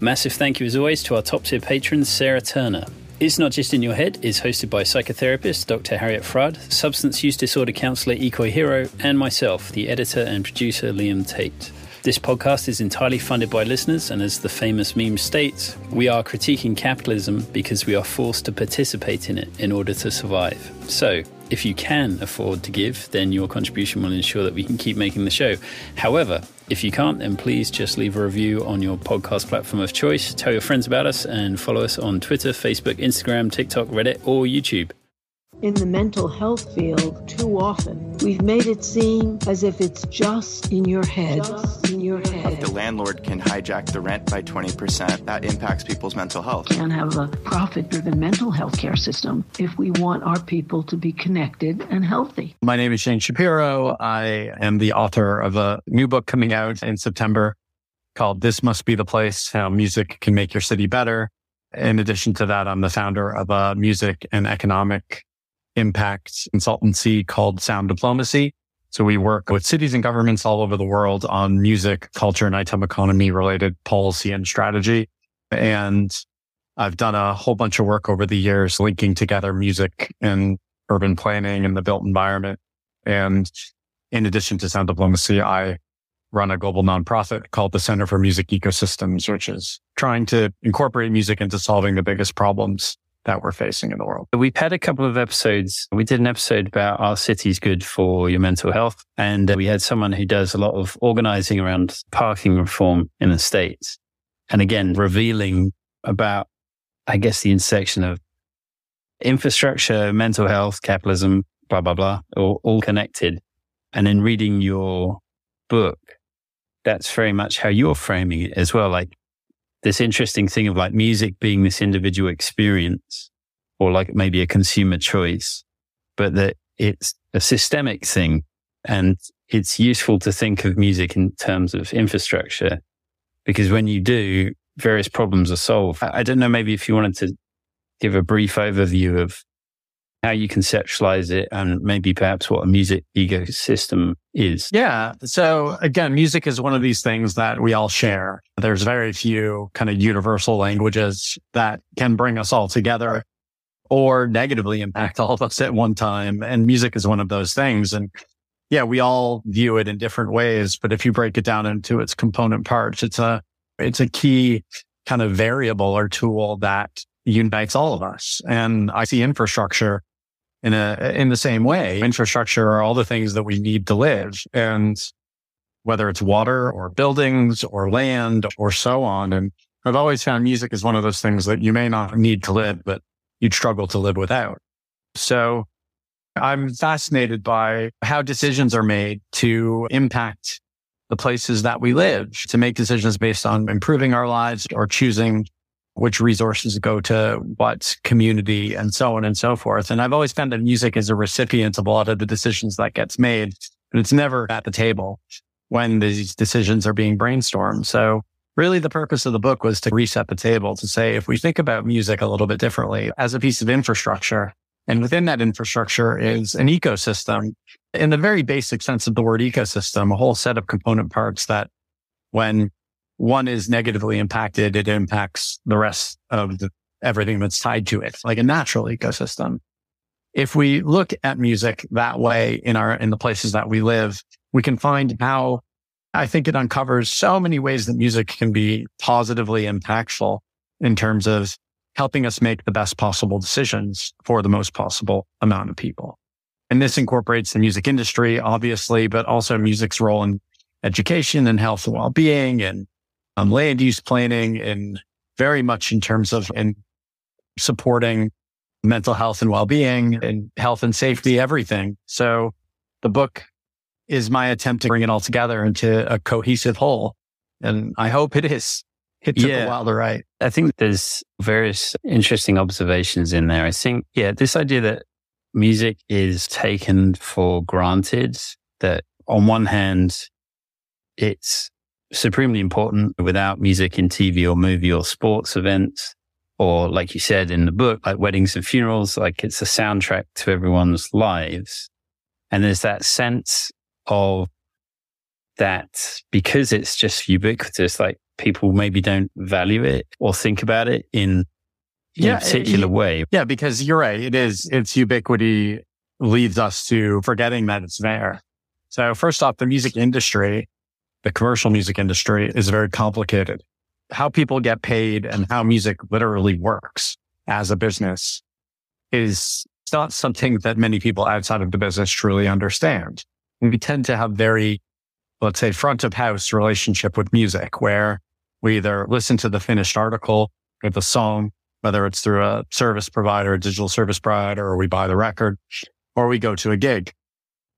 Massive thank you as always to our top tier patron, Sarah Turner. It's Not Just in Your Head is hosted by psychotherapist Dr. Harriet Fraad, substance use disorder counsellor Ikoi Hero, and myself, the editor and producer Liam Tate. This podcast is entirely funded by listeners, and as the famous meme states, we are critiquing capitalism because we are forced to participate in it in order to survive. So, if you can afford to give, then your contribution will ensure that we can keep making the show. However, if you can't, then please just leave a review on your podcast platform of choice. Tell your friends about us and follow us on Twitter, Facebook, Instagram, TikTok, Reddit, or YouTube. In the mental health field, too often we've made it seem as if it's just in your head. Just in your head. The landlord can hijack the rent by 20%. That impacts people's mental health. Can't have a profit driven mental health care system if we want our people to be connected and healthy. My name is Shain Shapiro. I am the author of a new book coming out in September called This Must Be the Place How Music Can Make Your City Better. In addition to that, I'm the founder of a music and economic impact consultancy called Sound Diplomacy. So we work with cities and governments all over the world on music, culture, and nighttime economy related policy and strategy. And I've done a whole bunch of work over the years linking together music and urban planning and the built environment. And in addition to sound diplomacy, I run a global nonprofit called the Center for Music Ecosystems, which is trying to incorporate music into solving the biggest problems that we're facing in the world. We've had a couple of episodes. We did an episode about our city's good for your mental health. And we had someone who does a lot of organizing around parking reform in the States. And again, revealing about, I guess, the intersection of infrastructure, mental health, capitalism, blah, blah, blah, all, all connected. And in reading your book, that's very much how you're framing it as well. Like this interesting thing of like music being this individual experience or like maybe a consumer choice, but that it's a systemic thing. And it's useful to think of music in terms of infrastructure because when you do, various problems are solved. I don't know, maybe if you wanted to give a brief overview of how you conceptualize it and maybe perhaps what a music ecosystem is. Yeah. So again, music is one of these things that we all share. There's very few kind of universal languages that can bring us all together or negatively impact all of us at one time. And music is one of those things. And yeah, we all view it in different ways, but if you break it down into its component parts, it's a, it's a key kind of variable or tool that unites all of us. And I see infrastructure in a in the same way. Infrastructure are all the things that we need to live, and whether it's water or buildings or land or so on. And I've always found music is one of those things that you may not need to live, but you'd struggle to live without. So I'm fascinated by how decisions are made to impact the places that we live, to make decisions based on improving our lives or choosing which resources go to what community and so on and so forth. And I've always found that music is a recipient of a lot of the decisions that gets made, but it's never at the table when these decisions are being brainstormed. So really the purpose of the book was to reset the table to say, if we think about music a little bit differently as a piece of infrastructure, and within that infrastructure is an ecosystem in the very basic sense of the word ecosystem, a whole set of component parts that when one is negatively impacted, it impacts the rest of the, everything that's tied to it, like a natural ecosystem. If we look at music that way in our, in the places that we live, we can find how I think it uncovers so many ways that music can be positively impactful in terms of helping us make the best possible decisions for the most possible amount of people. And this incorporates the music industry, obviously, but also music's role in education and health and well-being and um, land use planning and very much in terms of and supporting mental health and well-being and health and safety, everything. So the book is my attempt to bring it all together into a cohesive whole. And I hope it is. It took yeah. a while to write. I think there's various interesting observations in there. I think, yeah, this idea that music is taken for granted, that on one hand, it's supremely important without music in TV or movie or sports events. Or like you said in the book, like weddings and funerals, like it's a soundtrack to everyone's lives. And there's that sense of that because it's just ubiquitous, like people maybe don't value it or think about it in, in Yeah, a particular it- way. Yeah, because you're right. It is, its ubiquity leads us to forgetting that it's there. So first off, the music industry, the commercial music industry is very complicated. How people get paid and how music literally works as a business is not something that many people outside of the business truly understand. We tend to have very, let's say, front of house relationship with music where we either listen to the finished article or the song whether it's through a service provider, a digital service provider, or we buy the record, or we go to a gig.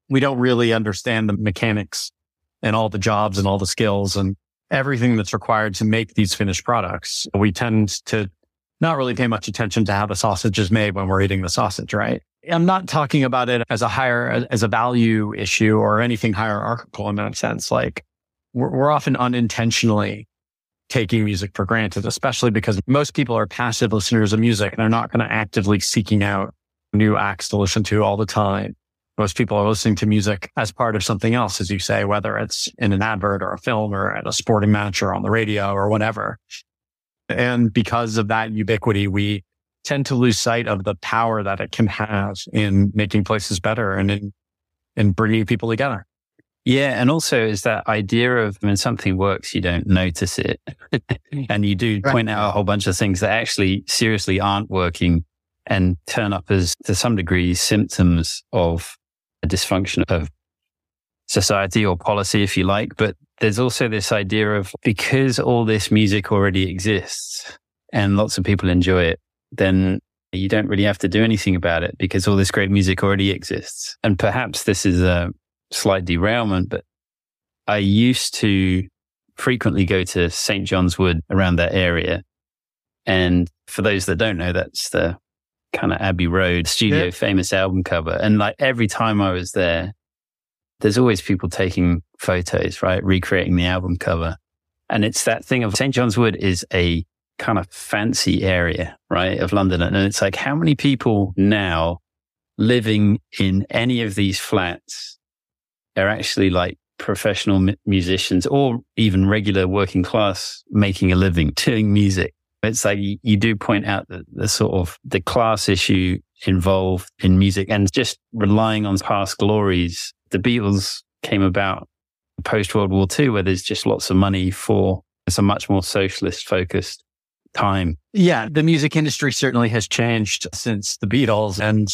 We don't really understand the mechanics and all the jobs and all the skills and everything that's required to make these finished products. We tend to not really pay much attention to how the sausage is made when we're eating the sausage, right? I'm not talking about it as a higher, as a value issue or anything hierarchical in that sense. Like we're, we're often unintentionally taking music for granted, especially because most people are passive listeners of music and they're not going to actively seeking out new acts to listen to all the time. Most people are listening to music as part of something else, as you say, whether it's in an advert or a film or at a sporting match or on the radio or whatever. And because of that ubiquity, we tend to lose sight of the power that it can have in making places better and in, in bringing people together. Yeah. And also is that idea of when something works, you don't notice it. and you do Right. point out a whole bunch of things that actually seriously aren't working and turn up as to some degree symptoms of a dysfunction of society or policy, if you like. But there's also this idea of because all this music already exists and lots of people enjoy it, then you don't really have to do anything about it because all this great music already exists. And perhaps this is a slight derailment, but I used to frequently go to St. John's Wood around that area. And for those that don't know, that's the kind of Abbey Road studio Yeah. famous album cover. And like every time I was there, there's always people taking photos, right? Recreating the album cover. And it's that thing of St. John's Wood is a kind of fancy area, right? Of London. And it's like, how many people now living in any of these flats are actually like professional mu- musicians or even regular working class making a living doing music? It's like you, you do point out that the sort of the class issue involved in music and just relying on past glories. The Beatles came about post World War II, where there's just lots of money for it's a much more socialist focused time. Yeah, the music industry certainly has changed since the Beatles and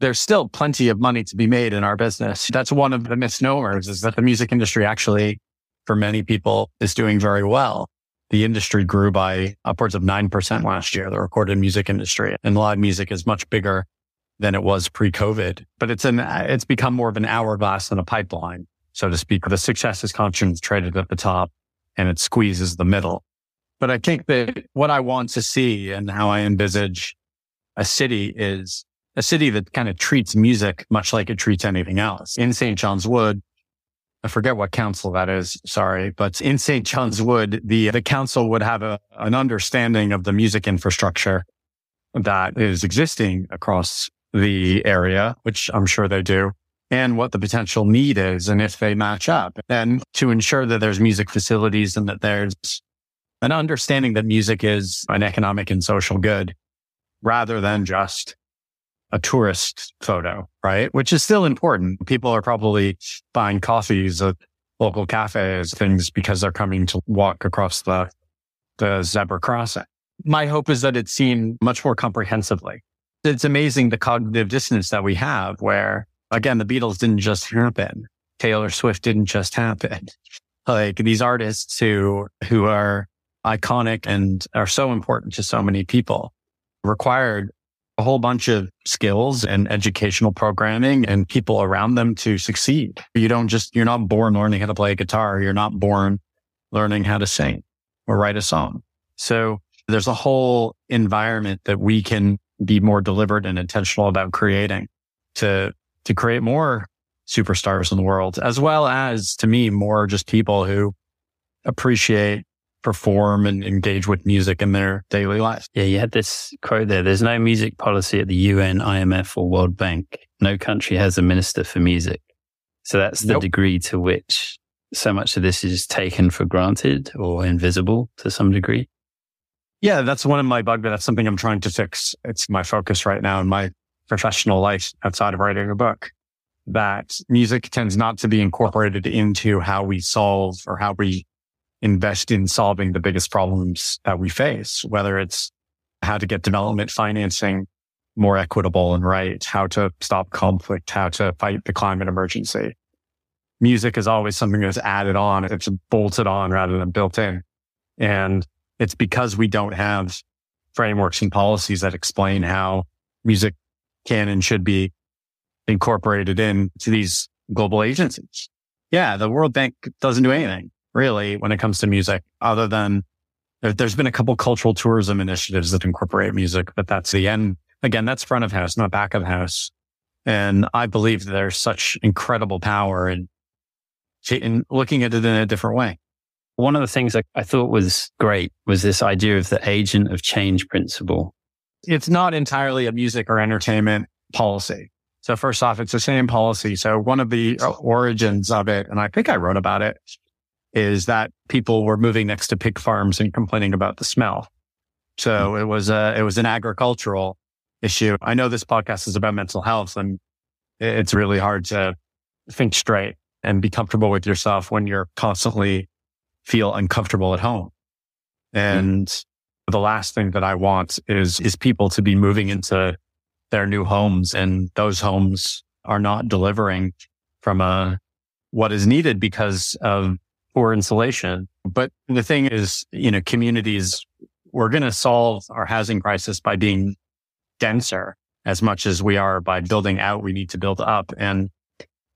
there's still plenty of money to be made in our business. That's one of the misnomers is that the music industry actually, for many people, is doing very well. The industry grew by upwards of 9% last year, the recorded music industry and live music is much bigger than it was pre-COVID, but it's an, it's become more of an hourglass than a pipeline, so to speak. The success is concentrated at the top and it squeezes the middle. But I think that what I want to see and how I envisage a city is a city that kind of treats music much like it treats anything else. In St. John's Wood, I forget what council that is. Sorry, but in St. John's Wood, the, the council would have a, an understanding of the music infrastructure that is existing across the area, which I'm sure they do and what the potential need is and if they match up and to ensure that there's music facilities and that there's an understanding that music is an economic and social good rather than just a tourist photo, right? Which is still important. People are probably buying coffees at local cafes, things because they're coming to walk across the, the zebra crossing. My hope is that it's seen much more comprehensively. It's amazing the cognitive dissonance that we have where again, the Beatles didn't just happen. Taylor Swift didn't just happen. Like these artists who, who are iconic and are so important to so many people required a whole bunch of skills and educational programming and people around them to succeed. You don't just, you're not born learning how to play a guitar. You're not born learning how to sing or write a song. So there's a whole environment that we can be more deliberate and intentional about creating to, to create more superstars in the world, as well as to me, more just people who appreciate, perform and engage with music in their daily lives. Yeah, you had this quote there. There's no music policy at the UN, IMF, or World Bank. No country has a minister for music. So that's the Nope. degree to which so much of this is taken for granted or invisible to some degree? Yeah, that's one of my bugbears. That's something I'm trying to fix. It's my focus right now in my professional life outside of writing a book. That music tends not to be incorporated into how we solve or how we invest in solving the biggest problems that we face, whether it's how to get development financing more equitable and right, how to stop conflict, how to fight the climate emergency. Music is always something that's added on. It's bolted on rather than built in. And it's because we don't have frameworks and policies that explain how music can and should be incorporated into these global agencies. Yeah, the World Bank doesn't do anything really when it comes to music other than there's been a couple cultural tourism initiatives that incorporate music, but that's the end. Again, that's front of house, not back of house. And I believe there's such incredible power in, in looking at it in a different way. One of the things I, I thought was great was this idea of the agent of change principle. It's not entirely a music or entertainment policy. So first off, it's the same policy. So one of the uh, origins of it, and I think I wrote about it, is that people were moving next to pig farms and complaining about the smell. So hmm. it was a, it was an agricultural issue. I know this podcast is about mental health and it's really hard to think straight and be comfortable with yourself when you're constantly feel uncomfortable at home. Hmm. And mm. the last thing that I want is, is people to be moving into their new homes and those homes are not delivering from a, what is needed because of for insulation. But the thing is, you know, communities, we're going to solve our housing crisis by being denser as much as we are by building out. We need to build up. And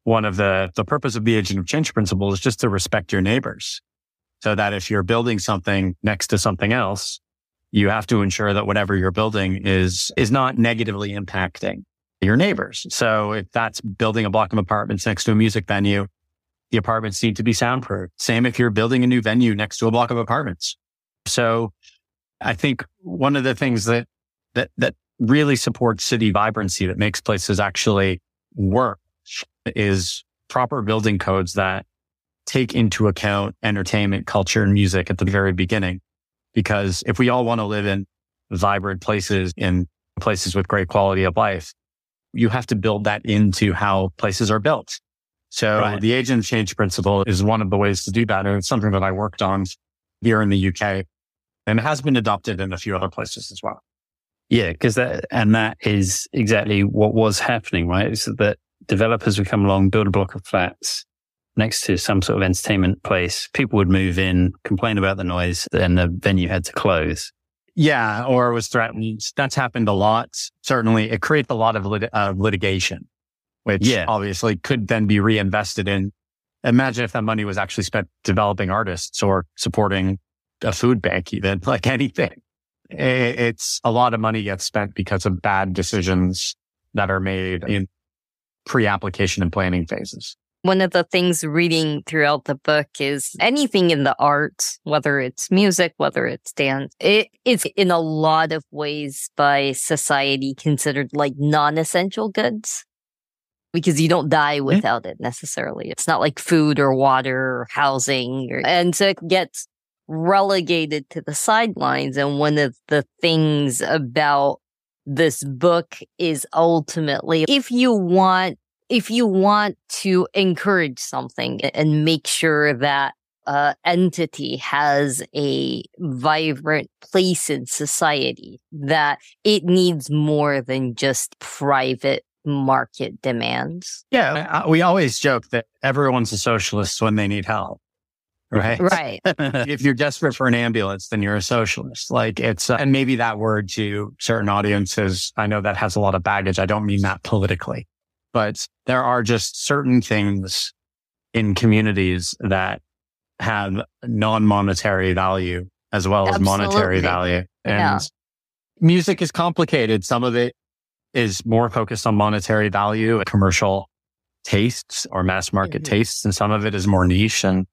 one of the, the purpose of the agent of change principle is just to respect your neighbors so that if you're building something next to something else, you have to ensure that whatever you're building is, is not negatively impacting your neighbors. So if that's building a block of apartments next to a music venue, the apartments need to be soundproof. Same if you're building a new venue next to a block of apartments. So I think one of the things that, that, that really supports city vibrancy that makes places actually work is proper building codes that take into account entertainment, culture, and music at the very beginning. Because if we all want to live in vibrant places, in places with great quality of life, you have to build that into how places are built. So right. the agent change principle is one of the ways to do that. And it's something that I worked on here in the UK and it has been adopted in a few other places as well. Yeah, because that, and that is exactly what was happening, right? Is that developers would come along, build a block of flats next to some sort of entertainment place. People would move in, complain about the noise, and the venue had to close. Yeah, or was threatened. That's happened a lot. Certainly, it creates a lot of lit- uh, litigation which yeah. obviously could then be reinvested in. Imagine if that money was actually spent developing artists or supporting a food bank, even like anything. It's a lot of money gets spent because of bad decisions that are made in pre-application and planning phases. One of the things reading throughout the book is anything in the arts, whether it's music, whether it's dance, it is in a lot of ways by society considered like non-essential goods because you don't die without it necessarily. It's not like food or water or housing. Or, and so it gets relegated to the sidelines. And one of the things about this book is ultimately if you want, if you want to encourage something and make sure that uh, entity has a vibrant place in society, that it needs more than just private market demands. Yeah, we always joke that everyone's a socialist when they need help. Right. Right. if you're desperate for an ambulance, then you're a socialist. Like it's, uh, and maybe that word to certain audiences, I know that has a lot of baggage. I don't mean that politically, but there are just certain things in communities that have non-monetary value as well Absolutely. as monetary value. And yeah. music is complicated. Some of it is more focused on monetary value, commercial tastes or mass market mm-hmm. tastes. And some of it is more niche. And,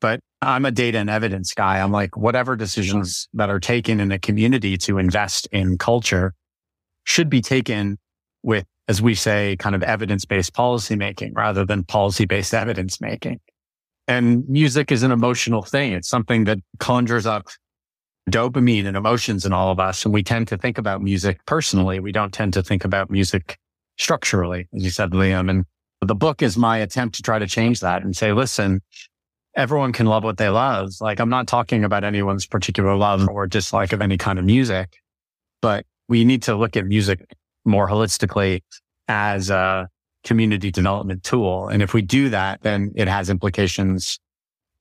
but I'm a data and evidence guy. I'm like, whatever decisions that are taken in a community to invest in culture should be taken with, as we say, kind of evidence based policy making rather than policy based evidence making. And music is an emotional thing. It's something that conjures up dopamine and emotions in all of us. And we tend to think about music personally. We don't tend to think about music structurally, as you said, Liam. And the book is my attempt to try to change that and say, listen, everyone can love what they love. Like I'm not talking about anyone's particular love or dislike of any kind of music, but we need to look at music more holistically as a community development tool. And if we do that, then it has implications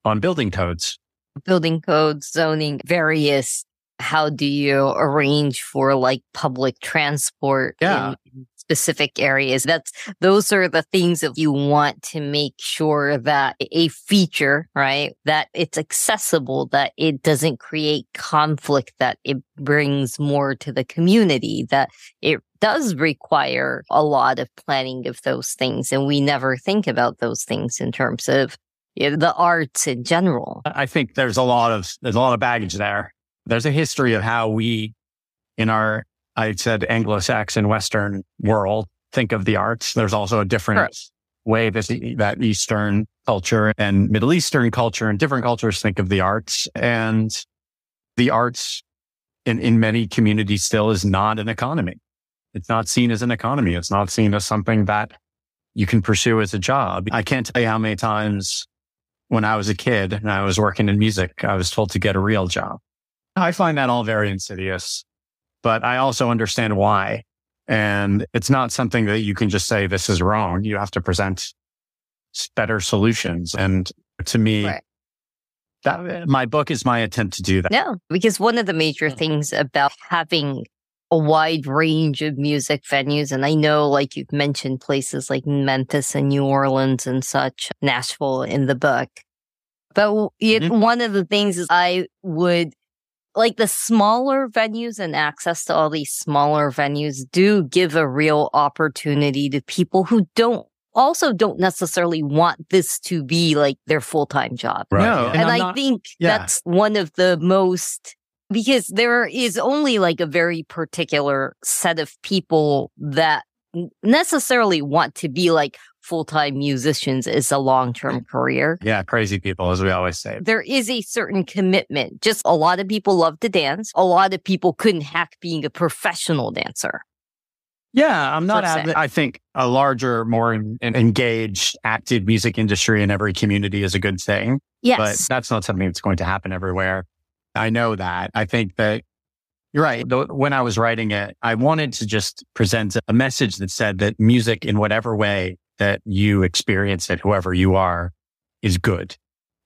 on building codes. Building codes, zoning, various. How do you arrange for like public transport Yeah. in specific areas? That's, those are the things that you want to make sure that a feature, right? That it's accessible, that it doesn't create conflict, that it brings more to the community, that it does require a lot of planning of those things. And we never think about those things in terms of the arts in general. I think there's a lot of, there's a lot of baggage there. There's a history of how we in our, I said Anglo-Saxon Western world think of the arts. There's also a different way that, that Eastern culture and Middle Eastern culture and different cultures think of the arts and the arts in, in many communities still is not an economy. It's not seen as an economy. It's not seen as something that you can pursue as a job. I can't tell you how many times when I was a kid and I was working in music, I was told to get a real job. I find that all very insidious, but I also understand why. And it's not something that you can just say, this is wrong. You have to present better solutions. And to me, Right. that my book is my attempt to do that. No, because one of the major things about having a wide range of music venues, and I know like you've mentioned places like Memphis and New Orleans and such, Nashville in the book. But w- it, Mhm. one of the things is I would like the smaller venues and access to all these smaller venues do give a real opportunity to people who don't also don't necessarily want this to be like their full-time job No, and, I'm I not- think yeah. that's one of the most because there is only like a very particular set of people that necessarily want to be like full-time musicians as a long-term career. yeah, crazy people, as we always say. There is a certain commitment. Just a lot of people love to dance. A lot of people couldn't hack being a professional dancer. Yeah, I'm not. Adv- I think a larger, more en- en- engaged, active music industry in every community is a good thing. Yes. but that's not something that's going to happen everywhere. I know that. I think that you're right. When I was writing it, I wanted to just present a message that said that music, in whatever way that you experience it, whoever you are, is good.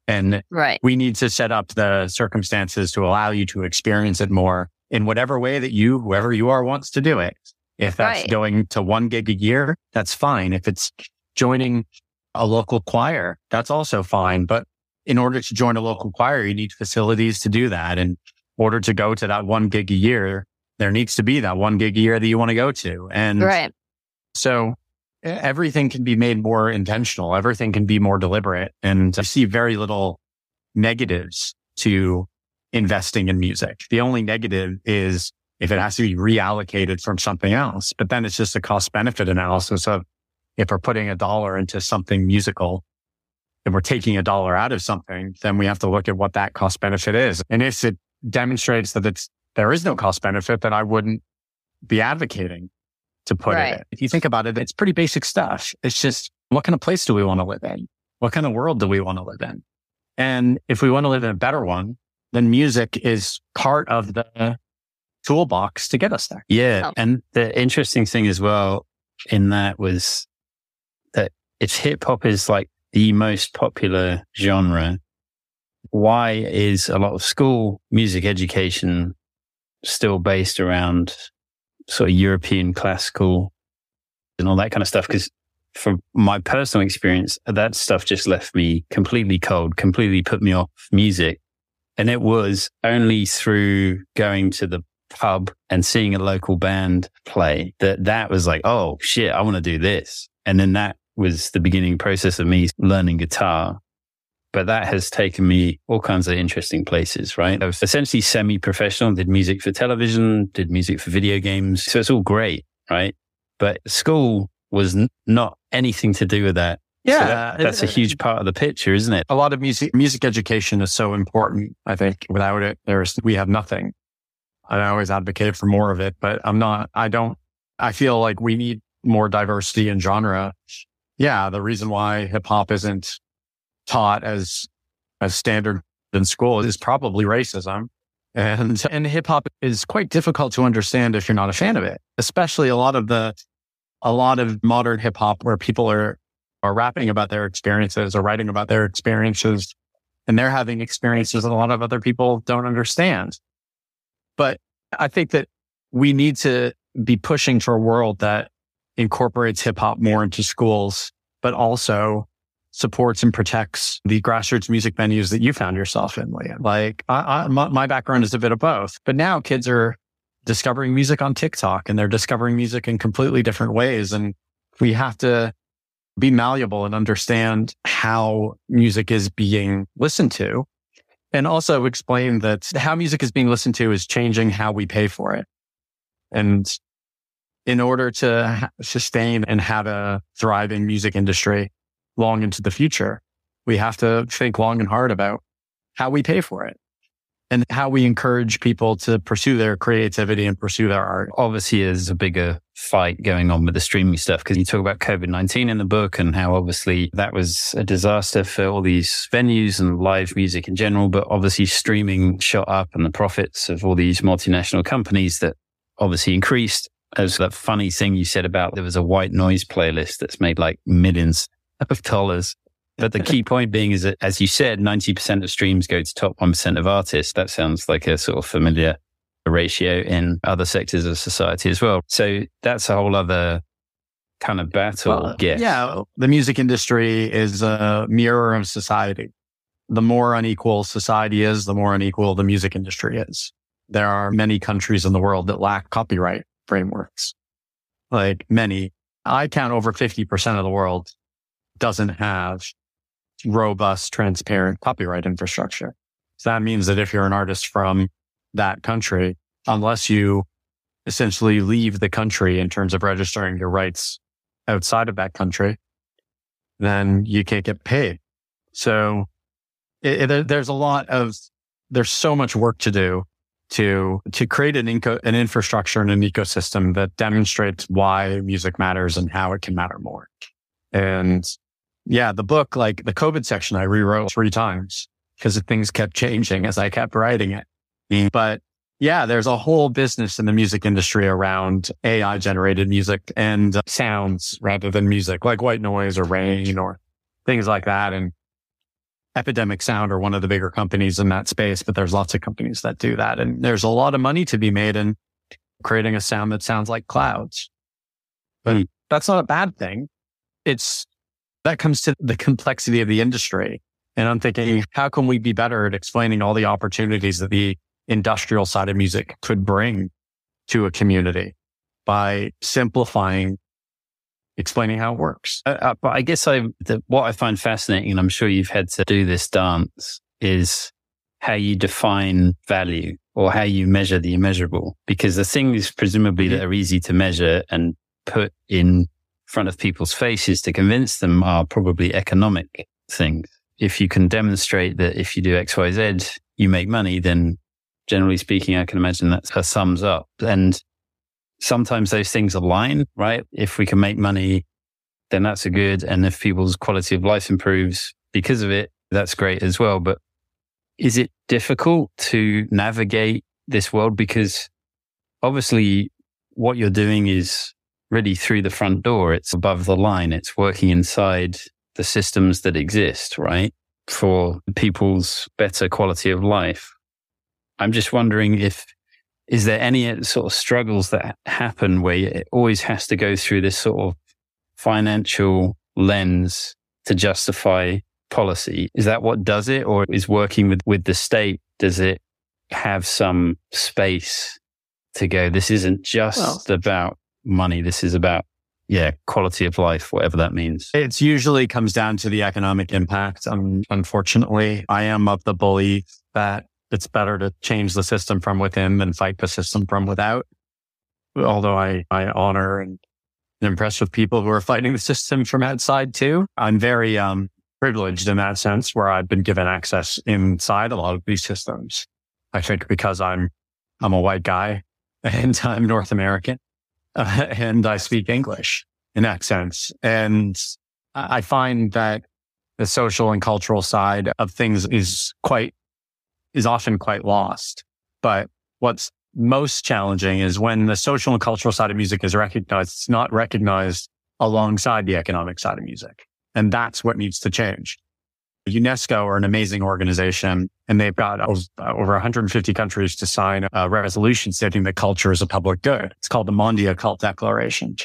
And right. we need to set up the circumstances to allow you to experience it more in whatever way that you, whoever you are, wants to do it. If that's Right. going to one gig a year, that's fine. If it's joining a local choir, that's also fine. But in order to join a local choir, you need facilities to do that. And in order to go to that one gig a year, there needs to be that one gig a year that you want to go to. And Right. so everything can be made more intentional. Everything can be more deliberate. And I see very little negatives to investing in music. The only negative is if it has to be reallocated from something else, but then it's just a cost benefit analysis of if we're putting a dollar into something musical, if we're taking a dollar out of something, then we have to look at what that cost benefit is. And if it demonstrates that it's, there is no cost benefit, then I wouldn't be advocating to put Right. it. in. If you think about it, it's pretty basic stuff. It's just what kind of place do we want to live in? What kind of world do we want to live in? And if we want to live in a better one, then music is part of the toolbox to get us there. Yeah. Oh. And the interesting thing as well in that was that if hip hop is like the most popular genre, why is a lot of school music education still based around sort of European classical and all that kind of stuff? Because from my personal experience, that stuff just left me completely cold, completely put me off music. And it was only through going to the pub and seeing a local band play that that was like, oh shit, I want to do this. And then that was the beginning process of me learning guitar. But that has taken me all kinds of interesting places, right? I was essentially semi-professional, did music for television, did music for video games. So it's all great, right? But school was n- not anything to do with that Yeah, So that- that's a huge part of the picture, isn't it? a lot of music music education is so important. I think without it, there's we have nothing. I always advocate for more of it, but I'm not. I don't. I feel like we need more diversity in genre. Yeah, the reason why hip hop isn't taught as as standard in school is probably racism. And and hip hop is quite difficult to understand if you're not a fan of it. Especially a lot of the a lot of modern hip hop where people are are rapping about their experiences or writing about their experiences and they're having experiences that a lot of other people don't understand. But I think that we need to be pushing for a world that incorporates hip hop more into schools, but also supports and protects the grassroots music venues that you found yourself in, Liam. Like I, I, my, my background is a bit of both, but now kids are discovering music on TikTok and they're discovering music in completely different ways. And we have to be malleable and understand how music is being listened to. And also explain that how music is being listened to is changing how we pay for it. And in order to sustain and have a thriving music industry long into the future, we have to think long and hard about how we pay for it and how we encourage people to pursue their creativity and pursue their art. Obviously, there's a bigger fight going on with the streaming stuff because you talk about COVID 19 in the book and how obviously that was a disaster for all these venues and live music in general. But obviously, streaming shot up and the profits of all these multinational companies that obviously increased. As that funny thing you said about there was a white noise playlist that's made like millions of dollars. But the key point being is that, as you said, 90% of streams go to top 1% of artists. That sounds like a sort of familiar ratio in other sectors of society as well. So that's a whole other kind of battle. Well, yes. Yeah. The music industry is a mirror of society. The more unequal society is, the more unequal the music industry is. There are many countries in the world that lack copyright frameworks. Like many, I count over 50% of the world doesn't have robust, transparent copyright infrastructure. So that means that if you're an artist from that country, unless you essentially leave the country in terms of registering your rights outside of that country, then you can't get paid. So it, it, there's a lot of, there's so much work to do to, to create an, inco, an infrastructure and an ecosystem that demonstrates why music matters and how it can matter more. And yeah, the book, like the COVID section, I rewrote three times because things kept changing as I kept writing it. But yeah, there's a whole business in the music industry around AI generated music and sounds rather than music, like white noise or rain or things like that. And Epidemic Sound are one of the bigger companies in that space, but there's lots of companies that do that. And there's a lot of money to be made in creating a sound that sounds like clouds. But Mm. that's not a bad thing. It's that comes to the complexity of the industry. And I'm thinking, how can we be better at explaining all the opportunities that the industrial side of music could bring to a community by simplifying, explaining how it works? Uh, uh, but I guess I, the, what I find fascinating, and I'm sure you've had to do this dance, is how you define value or how you measure the immeasurable. Because the things presumably that are easy to measure and put in front of people's faces to convince them are probably economic things. If you can demonstrate that if you do X, Y, Z, you make money, then generally speaking, I can imagine that's a sums up. And sometimes those things align, right? If we can make money, then that's a good. And if people's quality of life improves because of it, that's great as well. But is it difficult to navigate this world? Because obviously what you're doing is really through the front door. It's above the line. It's working inside the systems that exist, right? For people's better quality of life. I'm just wondering if, is there any sort of struggles that happen where it always has to go through this sort of financial lens to justify policy? Is that what does it? Or is working with, with the state, does it have some space to go? This isn't just Well- about money. This is about, yeah, quality of life, whatever that means. It's usually comes down to the economic impact. Um, unfortunately, I am of the belief that it's better to change the system from within than fight the system from without. Although I, I honor and impressed with people who are fighting the system from outside too. I'm very um, privileged in that sense where I've been given access inside a lot of these systems. I think because I'm, I'm a white guy and I'm North American uh, and I speak English in that sense. And I find that the social and cultural side of things is quite, is often quite lost. But what's most challenging is when the social and cultural side of music is recognized, it's not recognized alongside the economic side of music. And that's what needs to change. UNESCO are an amazing organization and they've got over 150 countries to sign a resolution stating that culture is a public good. It's called the Mondiacult Declaration.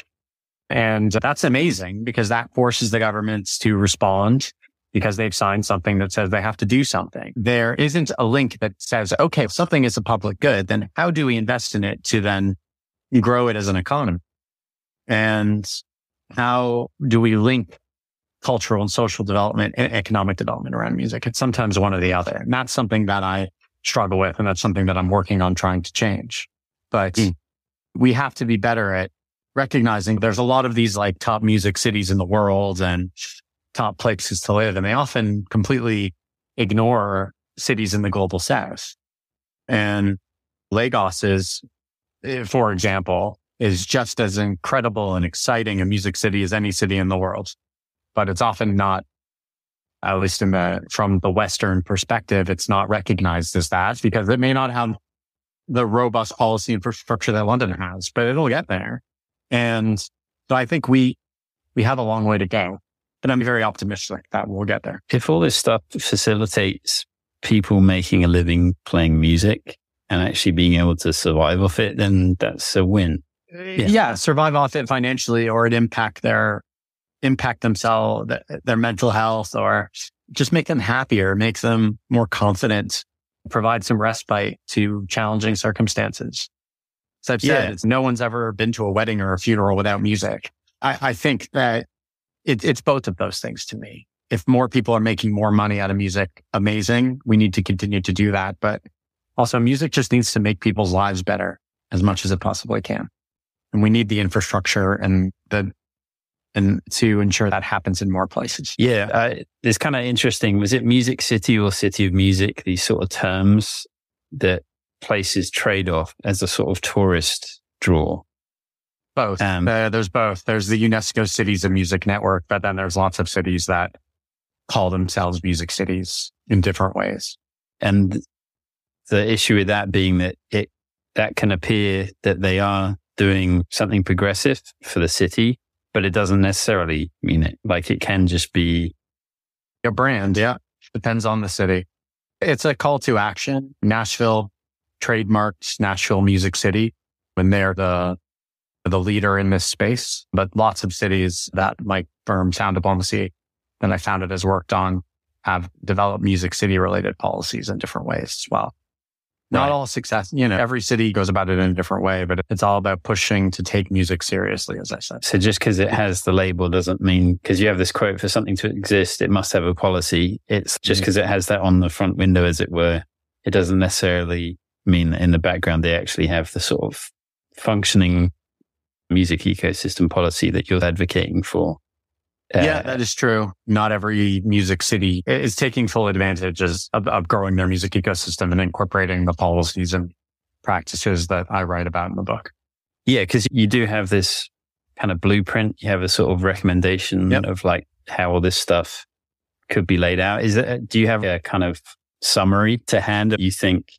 And that's amazing because that forces the governments to respond because they've signed something that says they have to do something. There isn't a link that says, okay, if something is a public good, then how do we invest in it to then grow it as an economy? And how do we link cultural and social development and economic development around music? It's sometimes one or the other. And that's something that I struggle with. And that's something that I'm working on trying to change. But mm. we have to be better at recognizing there's a lot of these like top music cities in the world and top places to live. And they often completely ignore cities in the global south. And Lagos is, eh, for example, is just as incredible and exciting a music city as any city in the world. But it's often not, at least in the, from the Western perspective, it's not recognized as that because it may not have the robust policy infrastructure that London has, but it'll get there. And so I think we, we have a long way to go, but I'm very optimistic that we'll get there. If all this stuff facilitates people making a living playing music and actually being able to survive off it, then that's a win. Yeah. yeah, survive off it financially or it impact their impact themselves, their mental health, or just make them happier, make them more confident, provide some respite to challenging circumstances. So I've said, yeah. no one's ever been to a wedding or a funeral without music. I, I think that it, it's both of those things to me. If more people are making more money out of music, amazing. We need to continue to do that. But also music just needs to make people's lives better as much as it possibly can. And we need the infrastructure and the, and to ensure that happens in more places. Yeah. Uh, it's kind of interesting. Was it music city or city of music? These sort of terms that places trade off as a sort of tourist draw? Both. Um, uh, there's both. There's the UNESCO Cities of Music Network, but then there's lots of cities that call themselves music cities in different ways. And the issue with that being that it, that can appear that they are doing something progressive for the city, but it doesn't necessarily mean it. Like it can just be a brand. Yeah. Depends on the city. It's a call to action. Nashville trademarked Nashville Music City when they're the the leader in this space. But lots of cities that my firm Sound Diplomacy that I founded has worked on have developed music city related policies in different ways as well. Not right. all success, you know, every city goes about it in a different way, but it's all about pushing to take music seriously, as I said. So just because it has the label doesn't mean, because you have this quote for something to exist, it must have a policy. It's just because it has that on the front window, as it were. It doesn't necessarily mean that in the background they actually have the sort of functioning music ecosystem policy that you're advocating for. Uh, yeah, that is true. Not every music city is taking full advantage of, of growing their music ecosystem and incorporating the policies and practices that I write about in the book. Yeah, because you do have this kind of blueprint. You have a sort of recommendation yep. of like how all this stuff could be laid out. Is it, do you have a kind of summary to hand you think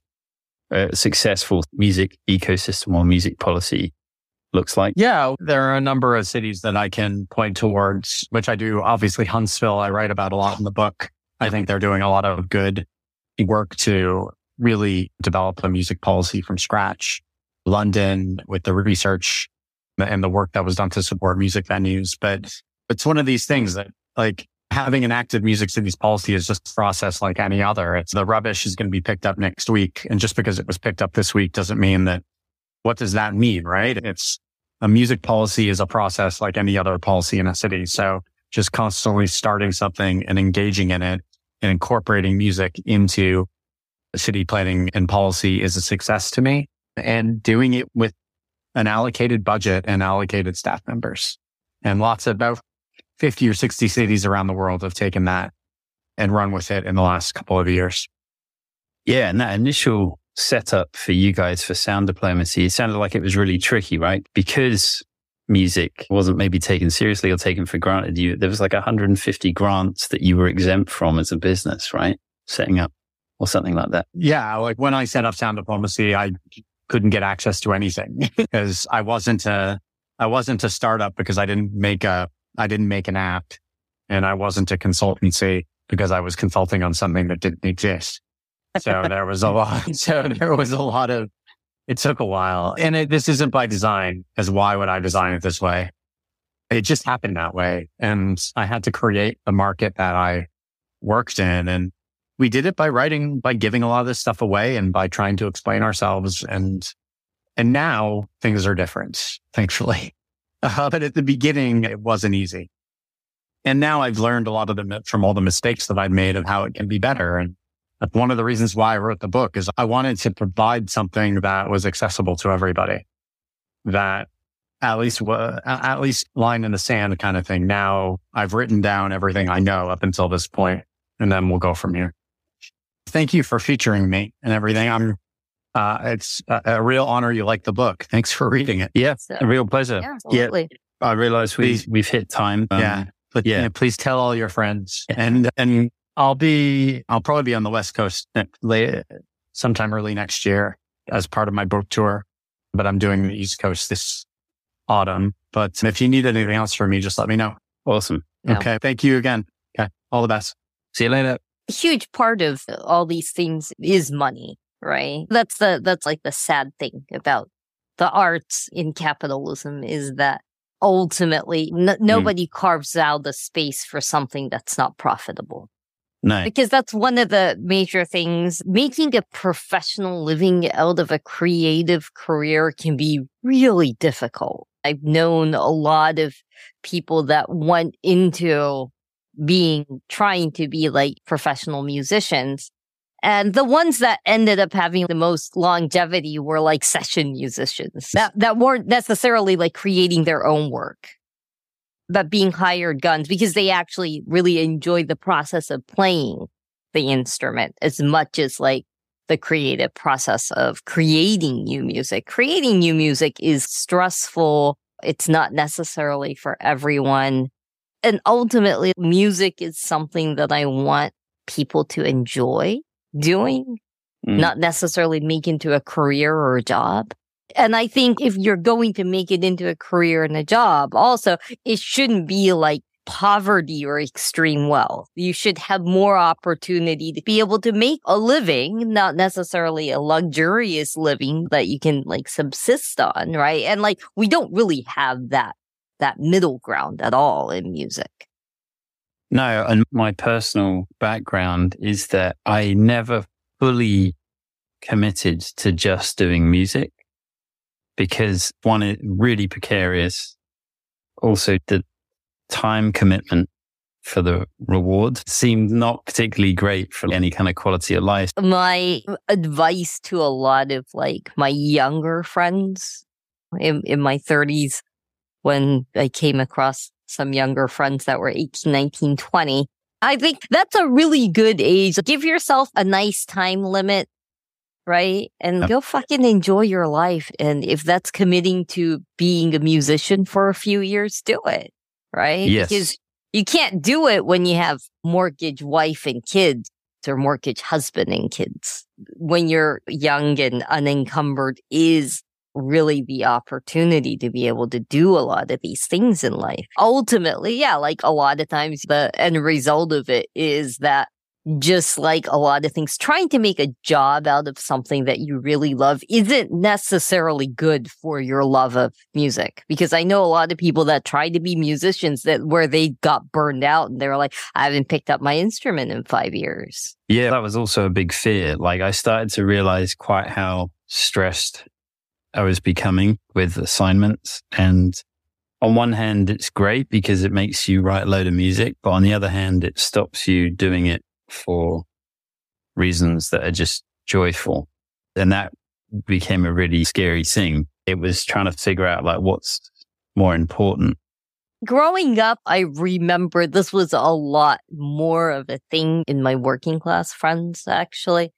a successful music ecosystem or music policy looks like? Yeah, there are a number of cities that I can point towards, which I do. Obviously, Huntsville, I write about a lot in the book. I think they're doing a lot of good work to really develop a music policy from scratch. London with the research and the work that was done to support music venues. But it's one of these things that like having an active music cities policy is just a process like any other. It's the rubbish is going to be picked up next week. And just because it was picked up this week doesn't mean that what does that mean? Right. It's a music policy is a process like any other policy in a city. So just constantly starting something and engaging in it and incorporating music into city planning and policy is a success to me and doing it with an allocated budget and allocated staff members. And lots of about 50 or 60 cities around the world have taken that and run with it in the last couple of years. Yeah. And that initial setup for you guys for sound diplomacy, it sounded like it was really tricky, right? Because music wasn't maybe taken seriously or taken for granted. You, there was like 150 grants that you were exempt from as a business, right? Setting up or something like that. Yeah. Like when I set up sound diplomacy, I couldn't get access to anything because I wasn't a, I wasn't a startup because I didn't make a, I didn't make an app and I wasn't a consultancy because I was consulting on something that didn't exist. So there was a lot. So there was a lot of, it took a while and it, this isn't by design because why would I design it this way? It just happened that way. And I had to create a market that I worked in. And we did it by writing, by giving a lot of this stuff away and by trying to explain ourselves. And, and now things are different, thankfully. Uh, but at the beginning, it wasn't easy. And now I've learned a lot of them from all the mistakes that I've made of how it can be better. And one of the reasons why I wrote the book is I wanted to provide something that was accessible to everybody, that at least at least line in the sand kind of thing. Now I've written down everything I know up until this point, and then we'll go from here. Thank you for featuring me and everything. I'm. Uh, it's a, a, real honor you like the book. Thanks for reading it. Yeah, so, a real pleasure. Yeah, absolutely. Yeah, I realize we we've hit time. Um, yeah, but yeah, you know, please tell all your friends and and I'll be, I'll probably be on the West Coast late, sometime early next year as part of my book tour, but I'm doing the East Coast this autumn. But if you need anything else from me, just let me know. Awesome. Yeah. Okay. Thank you again. Okay. All the best. See you later. A huge part of all these things is money, right? That's the, that's like the sad thing about the arts in capitalism is that ultimately n- mm. nobody mm. carves out the space for something that's not profitable. No. Because that's one of the major things. Making a professional living out of a creative career can be really difficult. I've known a lot of people that went into being, trying to be like professional musicians. And the ones that ended up having the most longevity were like session musicians that, that weren't necessarily like creating their own work but being hired guns because they actually really enjoy the process of playing the instrument as much as like the creative process of creating new music. Creating new music is stressful. It's not necessarily for everyone. And ultimately, music is something that I want people to enjoy doing, mm. not necessarily make into a career or a job. And I think if you're going to make it into a career and a job, also, it shouldn't be like poverty or extreme wealth. You should have more opportunity to be able to make a living, not necessarily a luxurious living that you can like subsist on, right? And like we don't really have that that middle ground at all in music. No, and my personal background is that I never fully committed to just doing music because one, is really precarious. Also, the time commitment for the reward seemed not particularly great for any kind of quality of life. My advice to a lot of like my younger friends in, in my 30s, when I came across some younger friends that were 18, 19, 20, I think that's a really good age. Give yourself a nice time limit right? And go fucking enjoy your life. And if that's committing to being a musician for a few years, do it, right? Yes. Because you can't do it when you have mortgage wife and kids or mortgage husband and kids. When you're young and unencumbered is really the opportunity to be able to do a lot of these things in life. Ultimately, yeah, like a lot of times the end result of it is that just like a lot of things, trying to make a job out of something that you really love isn't necessarily good for your love of music. Because I know a lot of people that tried to be musicians that where they got burned out and they were like, I haven't picked up my instrument in five years. Yeah, that was also a big fear. Like I started to realize quite how stressed I was becoming with assignments. And on one hand, it's great because it makes you write a load of music. But on the other hand, it stops you doing it for reasons that are just joyful. And that became a really scary thing. It was trying to figure out like what's more important. growing up, I remember this was a lot more of a thing in my working class friends, actually.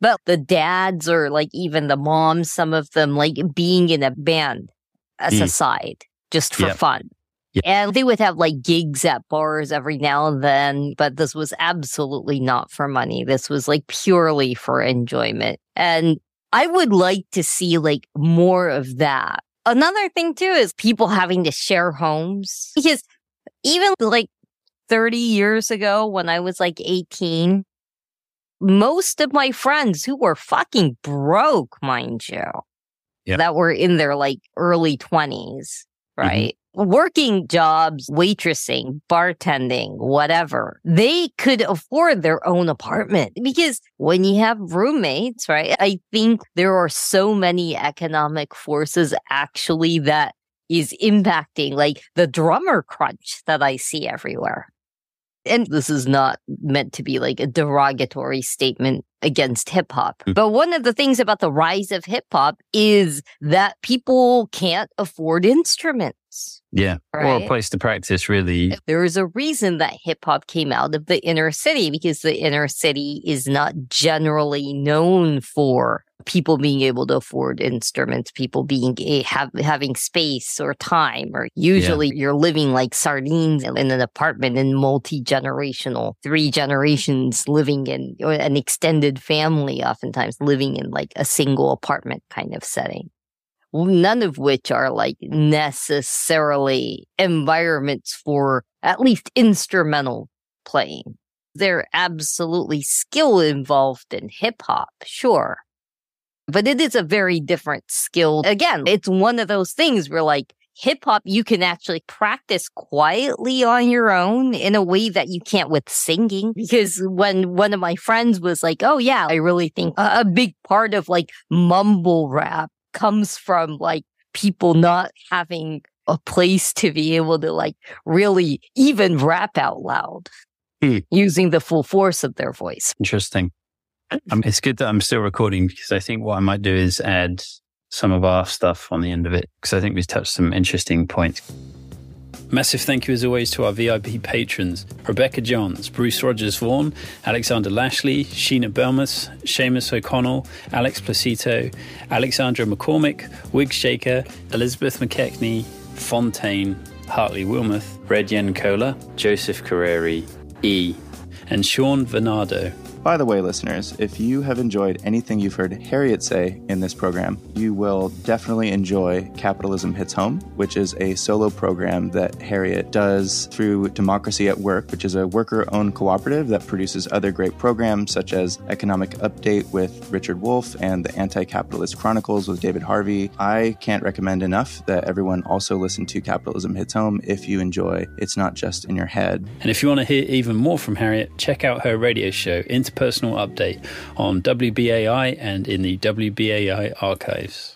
But the dads or like even the moms, some of them like being in a band as a Mm. side, just for Yep. fun. Yep. And they would have like gigs at bars every now and then, but this was absolutely not for money. This was like purely for enjoyment. And I would like to see like more of that. Another thing too is people having to share homes because even like 30 years ago when I was like 18, most of my friends who were fucking broke, mind you, Yep. that were in their like early 20s, mm-hmm. right? Working jobs, waitressing, bartending, whatever, they could afford their own apartment because when you have roommates, right? I think there are so many economic forces actually that is impacting like the drummer crunch that I see everywhere. And this is not meant to be like a derogatory statement against hip hop. Mm. But one of the things about the rise of hip hop is that people can't afford instruments. Yeah. Or a place to practice, really. There is a reason that hip hop came out of the inner city because the inner city is not generally known for people being able to afford instruments, people being a, have, having space or time, or usually you're living like sardines in an apartment in multi generational, three generations living in or an extended family, oftentimes living in like a single apartment kind of setting none of which are like necessarily environments for at least instrumental playing. There absolutely skill involved in hip hop, sure. But it is a very different skill. Again, it's one of those things where like hip hop, you can actually practice quietly on your own in a way that you can't with singing. Because when one of my friends was like, Oh yeah, I really think a a big part of like mumble rap comes from like people not having a place to be able to like really even rap out loud Hmm. using the full force of their voice. Interesting. Um, it's good that I'm still recording because I think what I might do is add some of our stuff on the end of it because I think we've touched some interesting points. Massive thank you as always to our VIP patrons Rebecca Johns, Bruce Rogers Vaughan, Alexander Lashley, Sheena Belmas, Seamus O'Connell, Alex Placito, Alexandra McCormick, Wig Shaker, Elizabeth McKechnie, Fontaine, Hartley Wilmoth, Red Yen Cola, Joseph Carreri, E, and Sean Venardo. By the way, listeners, if you have enjoyed anything you've heard Harriet say in this program, you will definitely enjoy Capitalism Hits Home, which is a solo program that Harriet does through Democracy at Work, which is a worker owned cooperative that produces other great programs such as Economic Update with Richard Wolff and the Anti Capitalist Chronicles with David Harvey. I can't recommend enough that everyone also listen to Capitalism Hits Home if you enjoy It's Not Just in Your Head. And if you want to hear even more from Harriet, check out her radio show, Interpersonal Update, on WBAI and in the WBAI archives.